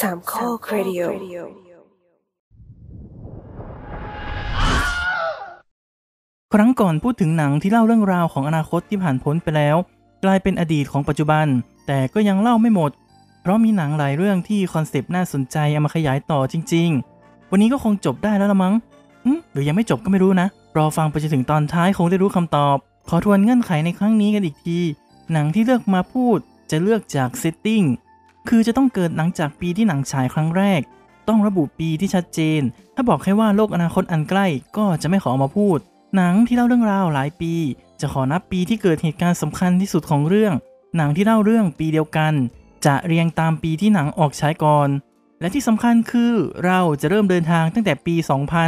สามข้อครดิโอครั้งก่อนพูดถึงหนังที่เล่าเรื่องราวของอนาคตที่ผ่านพ้นไปแล้ว กลายเป็นอดีตของปัจจุบัน แต่ก็ยังเล่าไม่หมด เพราะมีหนังหลายเรื่องที่คอนเซปต์น่าสนใจเอามาขยายต่อจริง ๆ วันนี้ก็คงจบได้แล้วละมั้งหึหรือยังไม่จบก็ไม่รู้นะ รอฟังไปจนถึงตอนท้ายคงได้รู้คำตอบ ขอทวนเงื่อนไขในครั้งนี้กันอีกที หนังที่เลือกมาพูดจะเลือกจากเซตติ้ง คือจะต้องเกิดหลังจากปีที่หนังฉายครั้งแรก ต้องระบุปีที่ชัดเจน ถ้าบอกแค่ว่าโลกอนาคตอันใกล้ก็จะไม่ขอมาพูด หนังที่เล่าเรื่องราวหลายปี จะขอนับปีที่เกิดเหตุการณ์สำคัญที่สุดของเรื่อง หนังที่เล่าเรื่องปีเดียวกัน จะเรียงตามปีที่หนังออกฉายก่อน และที่สำคัญคือเราจะเริ่มเดินทางตั้งแต่ปี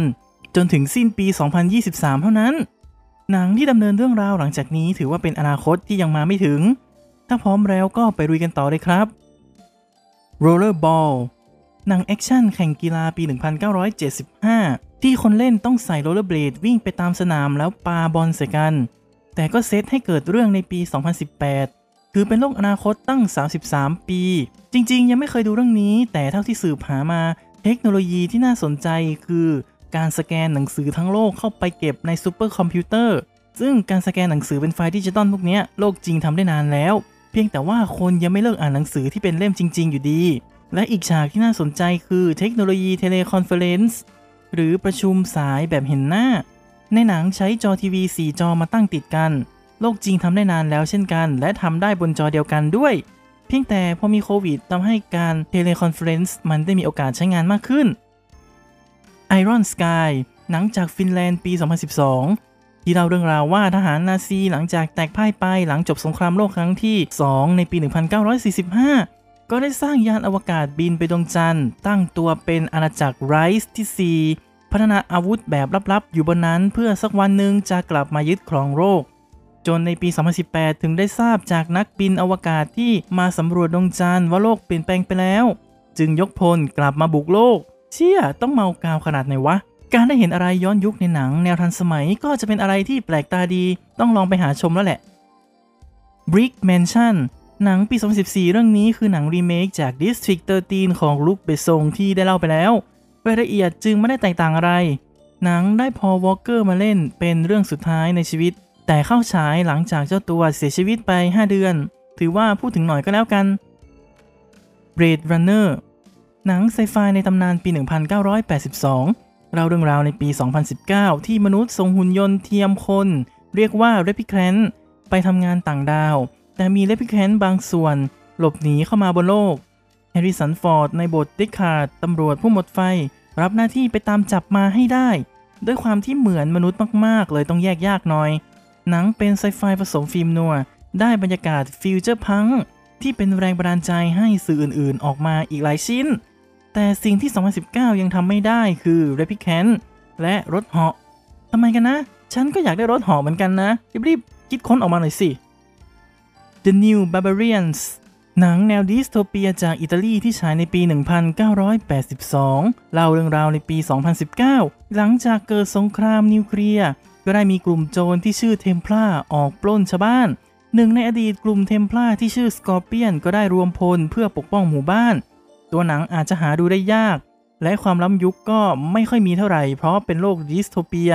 2000 จนถึงสิ้นปี 2023 เท่านั้น หนังที่ดำเนินเรื่องราวหลังจากนี้ถือว่าเป็นอนาคตที่ยังมาไม่ถึง ถ้าพร้อมแล้วก็ไปลุยกันต่อเลยครับ Rollerball หนังแอคชั่นแข่งกีฬาปี 1975 ที่คนเล่นต้องใส่โรลเลอร์เบลดวิ่งไปตามสนามแล้วปาบอลใส่กัน แต่ก็เซตให้เกิดเรื่องในปี 2018 คือเป็นโลกอนาคตตั้ง 33 ปี จริงๆ ยังไม่เคยดูเรื่องนี้ แต่เท่าที่สืบหามาเทคโนโลยีที่น่าสนใจคือการสแกนหนังสือทั้งโลกเข้าไปเก็บในซูเปอร์คอมพิวเตอร์ซึ่งการสแกนหนังสือเป็นไฟล์ดิจิตอลพวกนี้โลกจริงทำได้นานแล้ว เพียงแต่ว่าคนยังไม่เลิกอ่านหนังสือที่เป็นเล่มจริง ๆ อยู่ดี และอีกฉากที่น่าสนใจคือเทคโนโลยี teleconference หรือประชุมสายแบบเห็นหน้า ในหนังใช้จอทีวี 4 จอมาตั้งติดกัน โลกจริงทำได้นานแล้วเช่นกัน และทำได้บนจอเดียวกันด้วย เพียงแต่พอมีโควิดทำให้การ teleconference มันได้มีโอกาสใช้งานมากขึ้น Iron Sky หนังจากฟินแลนด์ปี 2012 ที่เล่าเรื่องราวว่าทหารนาซีหลังจากแตกพ่ายไปหลังจบสงครามโลกครั้งที่ 2 ในปี 1945 ก็ได้สร้างยานอวกาศบินไปดวงจันทร์ ตั้งตัวเป็นอาณาจักรไรส์ที่ 4 พัฒนาอาวุธแบบลับๆ อยู่บนนั้นเพื่อสักวันหนึ่งจะกลับมายึดครองโลกจนในปี 2018 ถึงได้ทราบจากนักบินอวกาศที่มาสำรวจดวงจันทร์ว่าโลกเปลี่ยนแปลงไปแล้ว จึงยกพลกลับมาบุกโลก เชี่ยต้องเมากาวขนาดไหนวะ การได้เห็นอะไรย้อนยุคในหนังแนวทันสมัยก็จะเป็นอะไรที่แปลกตาดี ต้องลองไปหาชมแล้วแหละ Brick Mansion หนังปี 2014 เรื่องนี้คือหนังรีเมคจาก District 13 ของลุคเบซงที่ได้เล่าไปแล้วรายละเอียดจึงไม่ได้แตกต่างอะไร หนังได้พอลวอล์กเกอร์มาเล่นเป็นเรื่องสุดท้ายในชีวิต แต่เข้าฉายหลังจากเจ้าตัวเสียชีวิตไป 5 เดือน ถือว่าพูดถึงหน่อยก็แล้วกัน Blade Runner หนังไซไฟในตำนานปี 1982 เล่าเรื่องราวในปี 2019 ที่มนุษย์ส่งหุ่นยนต์เทียมคน เรียกว่า Replicant ไปทำงานต่างดาว แต่มี Replicant บางส่วน หลบหนีเข้ามาบนโลกแฮร์ริสันฟอร์ดในบทเดคการ์ดตำรวจผู้หมดไฟ รับหน้าที่ไปตามจับมาให้ได้ ด้วยความที่เหมือนมนุษย์มากๆ เลยต้องแยกยากหน่อย หนังเป็นไซไฟผสม film noir ได้บรรยากาศ future punk ที่เป็นแรงบันดาลใจให้สื่ออื่นๆ ออกมาอีกหลายชิ้น แต่สิ่งที่ 2019 ยังทำไม่ได้คือ Replicant และรถเหาะทำไมกันนะ ฉันก็อยากได้รถเหาะเหมือนกันนะ รีบๆคิดค้นออกมาหน่อยสิ The New Barbarians หนังแนวดิสโทเปียจากอิตาลีที่ฉายในปี 1982 เล่าเรื่องราวในปี 2019 หลังจากเกิดสงครามนิวเคลียร์ ก็ได้มีกลุ่มโจรที่ชื่อเทมพลาออกปล้นชาวบ้าน หนึ่งในอดีตกลุ่มเทมพลาที่ชื่อสกอร์เปียนก็ได้รวมพลเพื่อปกป้องหมู่บ้าน ตัวหนังอาจจะหาดูได้ยาก และความล้ำยุคก็ไม่ค่อยมีเท่าไหร่ เพราะเป็นโลกดิสโทเปีย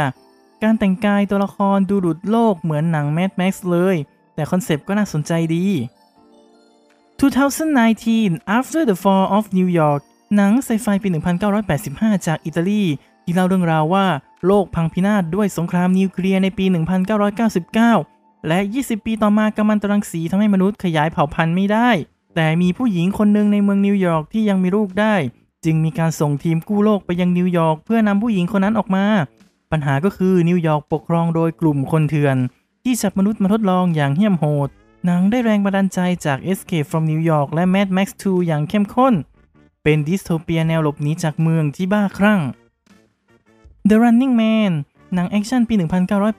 การแต่งกายตัวละครดูหลุดโลกเหมือนหนังแมดแม็กซ์เลย แต่คอนเซปต์ก็น่าสนใจดี 2019 After the Fall of New York หนังไซไฟปี 1985 จากอิตาลีที่เล่าเรื่องราวว่าโลกพังพินาศด้วยสงครามนิวเคลียร์ในปี 1999 และ 20 ปีต่อมากัมมันตรังสีทำให้มนุษย์ขยายเผ่าพันธุ์ไม่ได้ แต่มีผู้หญิงคนหนึ่งในเมืองนิวยอร์กที่ยังมีลูกได้ จึงมีการส่งทีมกู้โลกไปยังนิวยอร์กเพื่อนำผู้หญิงคนนั้นออกมา ปัญหาก็คือนิวยอร์กปกครองโดยกลุ่มคนเถื่อน ที่จับมนุษย์มาทดลองอย่างเหี้ยมโหดหนังได้แรงบันดาลใจจาก Escape from New York และ Mad Max 2 อย่างเข้มข้น เป็นดิสโทเปียแนวหลบหนีจากเมืองที่บ้าคลั่ง The Running Man หนังแอคชั่นปี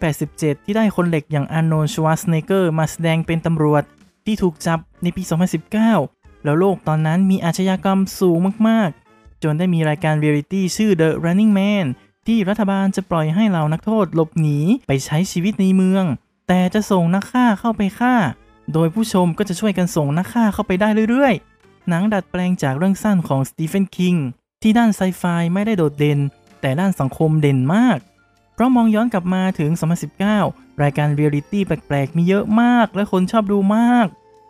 1987 ที่ได้คนเหล็กอย่างอาร์โนลด์ชวาสเนเกอร์มาแสดงเป็นตำรวจ ที่ถูกจับในปี 2019 แล้วโลกตอนนั้นมีอาชญากรรมสูงมากๆ จนได้มีรายการเรียลิตี้ชื่อ The Running Man ที่รัฐบาลจะปล่อยให้เหล่านักโทษหลบหนีไปใช้ชีวิตในเมือง แต่จะส่งนักฆ่าเข้าไปฆ่า โดยผู้ชมก็จะช่วยกันส่งนักฆ่าเข้าไปได้เรื่อยๆ หนังดัดแปลงจากเรื่องสั้นของสตีเฟนคิงที่ด้านไซไฟไม่ได้โดดเด่น แต่ด้านสังคมเด่นมาก เพราะมองย้อนกลับมาถึง 2019 รายการเรียลิตี้แปลกๆ มีเยอะมาก และคนชอบดูมาก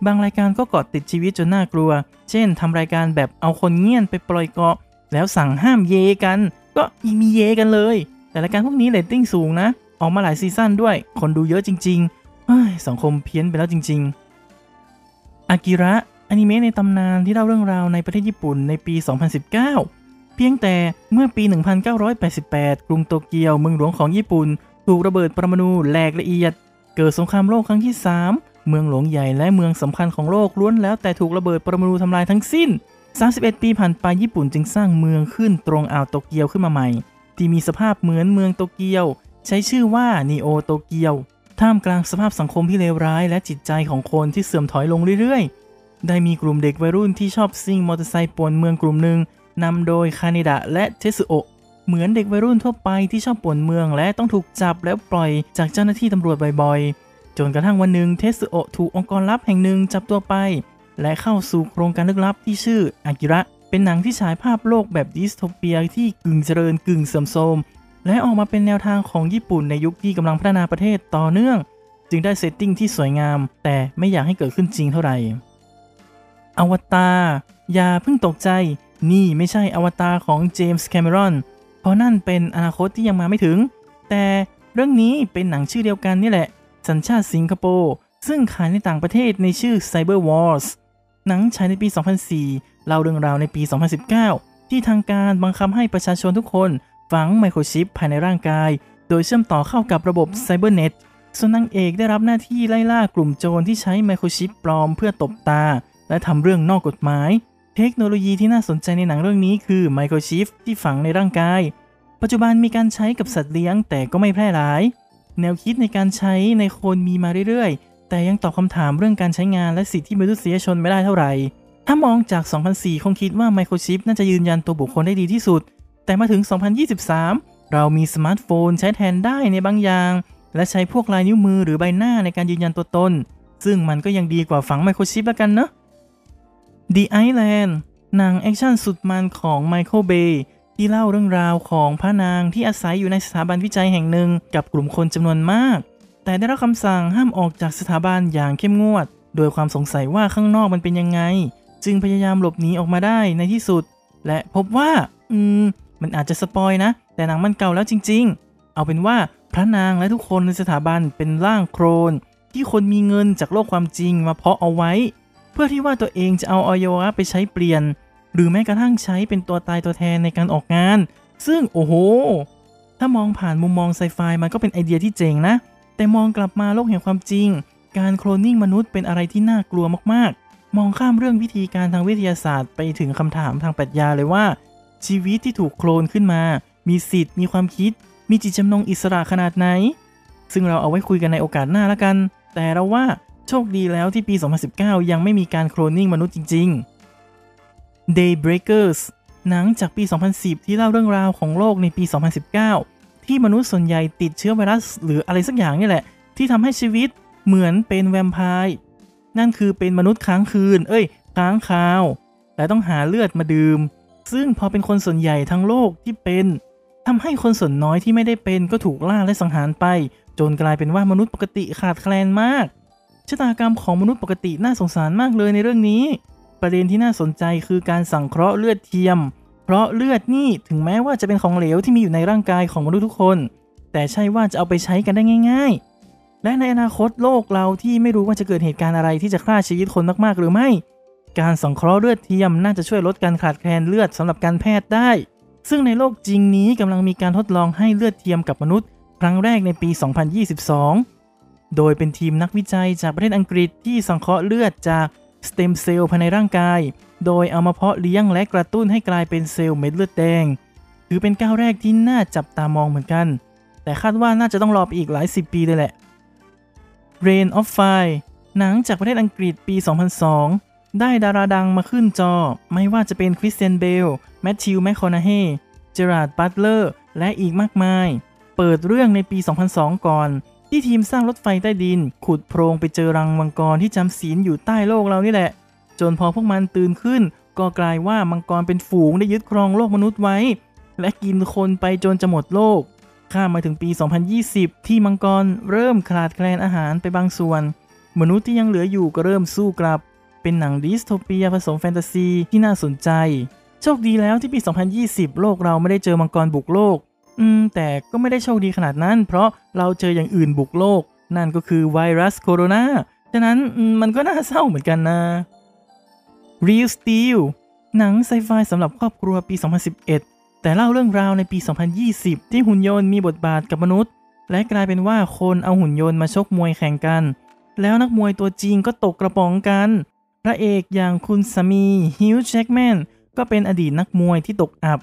บางรายการก็เกาะติดชีวิตจนน่ากลัว เช่นทำรายการแบบเอาคนเงี่ยนไปปล่อยเกาะ แล้วสั่งห้ามเยกัน ก็ยังมีเยกันเลย แต่รายการพวกนี้เรตติ้งสูงนะ ออกมาหลายซีซั่นด้วย คนดูเยอะจริงๆเฮ้สังคมเพี้ยนไปแล้วจริง ๆ อากิระอนิเมะในตำนานที่เล่าเรื่องราวในประเทศญี่ปุ่นในปี 2019 เพียงแต่เมื่อปี 1988 กรุงโตเกียวเมืองหลวงของญี่ปุ่น ถูกระเบิดปรมาณูแหลกละเอียด เกิดสงครามโลกครั้งที่ 3 เมืองหลวงใหญ่และเมืองสำคัญของโลกล้วนแล้วแต่ถูกระเบิดปรมาณูทำลายทั้งสิ้น 31 ปีผ่านไปญี่ปุ่นจึงสร้างเมืองขึ้นตรงอ่าวโตเกียวขึ้นมาใหม่ ที่มีสภาพเหมือนเมืองโตเกียว ใช้ชื่อว่านีโอโตเกียวท่ามกลางสภาพสังคมที่เลวร้าย และจิตใจของคนที่เสื่อมถอยลงเรื่อยๆ ได้มีกลุ่มเด็กวัยรุ่นที่ชอบซิ่งมอเตอร์ไซค์ป่วนเมืองกลุ่มหนึ่งนำโดยคานิดะและเทสุโอะ เหมือนเด็กวัยรุ่นทั่วไปที่ชอบป่วนเมืองและต้องถูกจับแล้วปล่อยจากเจ้าหน้าที่ตำรวจบ่อยๆ จนกระทั่งวันหนึ่งเทสุโอถูกองค์กรลับแห่งหนึ่งจับตัวไป และเข้าสู่โครงการลึกลับที่ชื่ออากิระ เป็นหนังที่ฉายภาพโลกแบบดิสโทเปียที่กึ่งเจริญกึ่งเสื่อมโทรมและออกมาเป็นแนวทางของญี่ปุ่นในยุคที่กำลังพัฒนาประเทศต่อเนื่อง จึงได้ setting ที่สวยงาม แต่ไม่อยากให้เกิดขึ้นจริงเท่าไหร่ อวตารอย่าเพิ่งตกใจ นี่ไม่ใช่อวตารของเจมส์แคมเมรอน เพราะนั่นเป็นอนาคตที่ยังมาไม่ถึง แต่เรื่องนี้เป็นหนังชื่อเดียวกันนี่แหละ สัญชาติสิงคโปร์ซึ่งขายในต่างประเทศในชื่อ Cyber Wars หนังฉายในปี 2004 เล่าเรื่องราวในปี 2019 ที่ทางการบังคับให้ประชาชนทุกคน ฝังไมโครชิปภายในร่างกาย โดยเชื่อมต่อเข้ากับระบบ Cybernet ส่วนนางเอกได้รับหน้าที่ไล่ล่ากลุ่มโจรที่ใช้ไมโครชิปปลอมเพื่อตบตา และทำเรื่องนอกกฎหมาย เทคโนโลยีที่น่าสนใจในหนังเรื่องนี้คือไมโครชิปที่ฝังในร่างกาย ปัจจุบันมีการใช้กับสัตว์เลี้ยงแต่ก็ไม่แพร่หลาย แนวคิดในการใช้ในคนมีมาเรื่อยๆ แต่ยังตอบคำถามเรื่องการใช้งานและสิทธิมนุษยชนไม่ได้เท่าไหร่ ถ้ามองจาก 2004 คงคิดว่าไมโครชิปน่าจะยืนยันตัวบุคคลได้ดีที่สุด แต่มาถึง 2023 เรามีสมาร์ทโฟนใช้แทนได้ในบางอย่าง และใช้พวกลายนิ้วมือหรือใบหน้าในการยืนยันตัวตน ซึ่งมันก็ยังดีกว่าฝังไมโครชิปแล้วกันเนอะ The Island หนังแอคชั่นสุดมันของไมเคิลเบย์ที่เล่าเรื่องราวของพระนางที่อาศัยอยู่ในสถาบันวิจัยแห่งหนึ่งกับกลุ่มคนจำนวนมาก แต่ได้รับคำสั่งห้ามออกจากสถาบันอย่างเข้มงวด โดยความสงสัยว่าข้างนอกมันเป็นยังไง จึงพยายามหลบหนีออกมาได้ในที่สุด และพบว่า อืม มันอาจจะ spoil นะ แต่หนังมันเก่าแล้วจริง ๆ เอาเป็นว่าพระนางและทุกคนในสถาบันเป็นร่างโคลนที่คนมีเงินจากโลกความจริงมาเพาะเอาไว้ เพื่อที่ว่าตัวเองจะเอาอวัยวะไปใช้เปลี่ยน หรือแม้กระทั่งใช้เป็นตัวตายตัวแทนในการออกงาน ซึ่งโอ้โห ถ้ามองผ่านมุมมองไซไฟมันก็เป็นไอเดียที่เจ๋งนะ แต่มองกลับมาโลกแห่งความจริง การโคลนนิ่งมนุษย์เป็นอะไรที่น่ากลัวมากๆ มองข้ามเรื่องวิธีการทางวิทยาศาสตร์ไปถึงคำถามทางปรัชญาเลยว่า ชีวิตที่ถูกโคลนขึ้นมา มีสิทธิ์ มีความคิด มีจิตจำนงอิสระขนาดไหน ซึ่งเราเอาไว้คุยกันในโอกาสหน้าละกัน แต่เราว่า โชคดีแล้วที่ปี 2019 ยังไม่มีการโคลนนิ่งมนุษย์จริง ๆ Daybreakers หนังจากปี 2010 ที่เล่าเรื่องราวของโลกในปี 2019 ที่มนุษย์ส่วนใหญ่ติดเชื้อไวรัส หรืออะไรสักอย่างนี่แหละ ที่ทำให้ชีวิตเหมือนเป็นแวมไพร์นั่นคือเป็นมนุษย์ค้างคืน เอ้ย ค้างคาว และต้องหาเลือดมาดื่ม ซึ่งพอเป็นคนส่วนใหญ่ทั้งโลกที่เป็นทำให้คนส่วนน้อยที่ไม่ได้เป็นก็ถูกล่าและสังหารไป จนกลายเป็นว่ามนุษย์ปกติขาดแคลนมาก ชะตากรรมของมนุษย์ปกติน่าสงสารมากเลยในเรื่องนี้ ประเด็นที่น่าสนใจคือการสังเคราะห์เลือดเทียม เพราะเลือดนี่ถึงแม้ว่าจะเป็นของเหลวที่มีอยู่ในร่างกายของมนุษย์ทุกคน แต่ใช่ว่าจะเอาไปใช้กันได้ง่าย ๆ และในอนาคตโลกเราที่ไม่รู้ว่าจะเกิดเหตุการณ์อะไรที่จะฆ่าชีวิตคนมากๆหรือไม่ การสังเคราะห์เลือดเทียมน่าจะช่วยลดการขาดแคลนเลือดสำหรับการแพทย์ได้ ซึ่งในโลกจริงนี้กำลังมีการทดลองให้เลือดเทียมกับมนุษย์ ครั้งแรกในปี 2022 โดยเป็นทีมนักวิจัยจากประเทศอังกฤษที่สังเคราะห์เลือดจากสเต็มเซลล์ภายในร่างกาย โดยเอามาเพาะเลี้ยงและกระตุ้นให้กลายเป็นเซลล์เม็ดเลือดแดง ถือเป็นก้าวแรกที่น่าจับตามองเหมือนกัน แต่คาดว่าน่าจะต้องรอไปอีกหลายสิบปีเลยแหละ Rain of Fire หนังจากประเทศอังกฤษปี 2002 ได้ดาราดังมาขึ้นจอ ไม่ว่าจะเป็นคริสเตียนเบล แมทธิว แมคคอนาเฮย์ เจอราร์ด บัตเลอร์ และอีกมากมาย เปิดเรื่องในปี 2002 ก่อน ที่ทีมสร้างรถไฟใต้ดิน ขุดโพรงไปเจอรังมังกรที่จำศีลอยู่ใต้โลกเรานี่แหละ จนพอพวกมันตื่นขึ้น ก็กลายว่ามังกรเป็นฝูงได้ยึดครองโลกมนุษย์ไว้ และกินคนไปจนจะหมดโลก ข้ามมาถึงปี 2020 ที่มังกรเริ่มขาดแคลนอาหารไปบางส่วน มนุษย์ที่ยังเหลืออยู่ก็เริ่มสู้กลับ เป็นหนังดิสโทเปียผสมแฟนตาซีที่น่าสนใจ โชคดีแล้วที่ปี 2020 โลกเราไม่ได้เจอมังกรบุกโลก อืม แต่ก็ไม่ได้โชคดีขนาดนั้น เพราะเราเจออย่างอื่นบุกโลก นั่นก็คือไวรัสโคโรนา ฉะนั้นมมันก็น่าเศร้าเหมือนกันนะ Real Steel หนังไซไฟสำหรับครอบครัวปี 2011 แต่เล่าเรื่องราวในปี 2020 ที่หุ่นยนต์มีบทบาทกับมนุษย์ และกลายเป็นว่าคนเอาหุ่นยนต์มาชกมวยแข่งกัน แล้วนักมวยตัวจริงก็ตกกระป๋องกัน พระเอกอย่างคุณสามีฮิวจ์แจ็กแมนก็เป็นอดีตนักมวยที่ตกอับ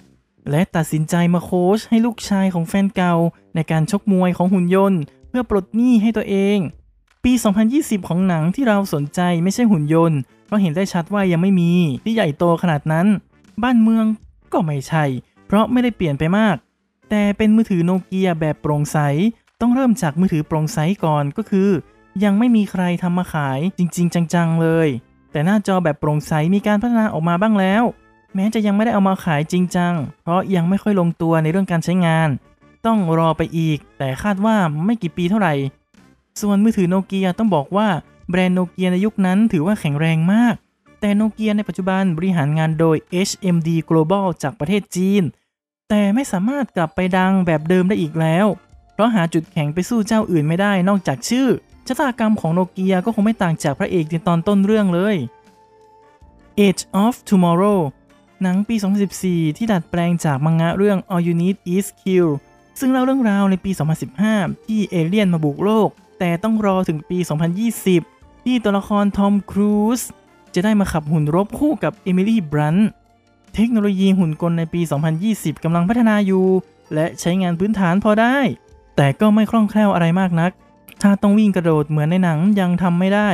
และตัดสินใจมาโค้ชให้ลูกชายของแฟนเก่า ในการชกมวยของหุ่นยนต์ เพื่อปลดหนี้ให้ตัวเอง ปี 2020 ของหนังที่เราสนใจไม่ใช่หุ่นยนต์เพราะเห็นได้ชัดว่ายังไม่มีที่ใหญ่โตขนาดนั้น บ้านเมืองก็ไม่ใช่ เพราะไม่ได้เปลี่ยนไปมาก แต่เป็นมือถือโนเกียแบบโปร่งใส ต้องเริ่มจากมือถือโปร่งใสก่อนก็คือ ยังไม่มีใครทำมาขายจริง ๆ จังๆเลย แต่หน้าจอแบบโปร่งใสมีการพัฒนาออกมาบ้างแล้ว แม้จะยังไม่ได้เอามาขายจริงจัง เพราะยังไม่ค่อยลงตัวในเรื่องการใช้งาน ต้องรอไปอีก แต่คาดว่าไม่กี่ปีเท่าไหร่ ส่วนมือถือโนเกียต้องบอกว่าแบรนด์โนเกียในยุคนั้นถือว่าแข็งแรงมาก แต่โนเกียในปัจจุบันบริหารงานโดย HMD Global จากประเทศจีน แต่ไม่สามารถกลับไปดังแบบเดิมได้อีกแล้ว เพราะหาจุดแข็งไปสู้เจ้าอื่นไม่ได้นอกจากชื่อชะตากรรมของโนเกียก็คงไม่ต่างจากพระเอกในตอนต้นเรื่องเลย Age of Tomorrow หนังปี 2014 ที่ดัดแปลงจากมังงะเรื่อง All You Need Is Kill ซึ่งเล่าเรื่องราวในปี 2015 ที่เอเลี่ยนมาบุกโลก แต่ต้องรอถึงปี 2020 ที่ตัวละครทอมครูซจะได้มาขับหุ่นรบคู่กับเอมิลี่บรันท์เทคโนโลยีหุ่นกลในปี 2020 กำลังพัฒนาอยู่ และใช้งานพื้นฐานพอได้ แต่ก็ไม่คล่องแคล่วอะไรมากนัก ถ้าต้องวิ่งกระโดดเหมือนในหนังยังทำไม่ได้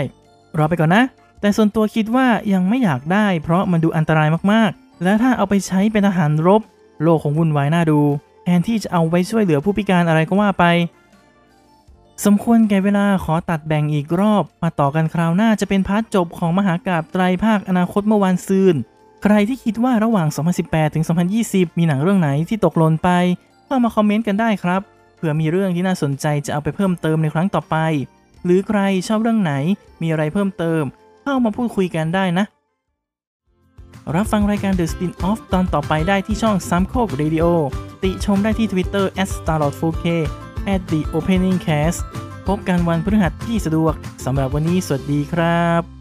รอไปก่อนนะ แต่ส่วนตัวคิดว่ายังไม่อยากได้ เพราะมันดูอันตรายมากๆ และถ้าเอาไปใช้เป็นทหารรบ โลกคงวุ่นวายน่าดู แทนที่จะเอาไว้ช่วยเหลือผู้พิการอะไรก็ว่าไป สมควรแก่เวลาขอตัดแบ่งอีกรอบ มาต่อกันคราวหน้าจะเป็นพาร์ทจบของมหากาบไตรภาคอนาคตเมื่อวานซืน ใครที่คิดว่าระหว่าง 2018 ถึง 2020 มีหนังเรื่องไหนที่ตกหล่นไปก็มาคอมเมนต์กันได้ครับเผื่อมีเรื่องที่น่าสนใจจะเอาไปเพิ่มเติมในครั้งต่อไป หรือใครชอบเรื่องไหนมีอะไรเพิ่มเติม เข้ามาพูดคุยกันได้นะ รับฟังรายการ The Spin Off ตอนต่อไปได้ที่ช่อง s a m c o k Radio ติชมได้ที่ Twitter @starlord4k at the opening cast พบกันวันพฤหัสที่สะดวกสำหรับวันนี้สวัสดีครับ